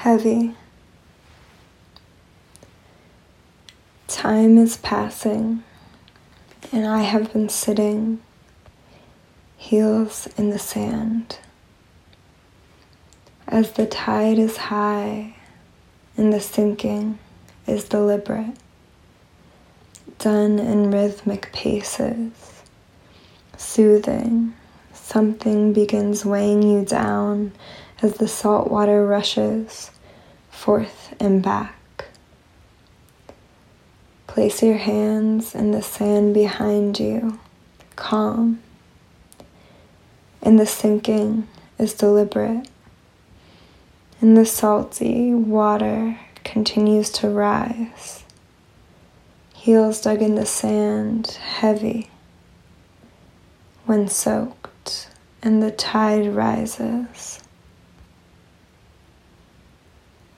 heavy. Time is passing, and I have been sitting, heels in the sand. As the tide is high and the sinking is deliberate, done in rhythmic paces, soothing, something begins weighing you down as the salt water rushes forth and back. Place your hands in the sand behind you, calm. And the sinking is deliberate. And the salty water continues to rise. Heels dug in the sand, heavy. When soaked, and the tide rises.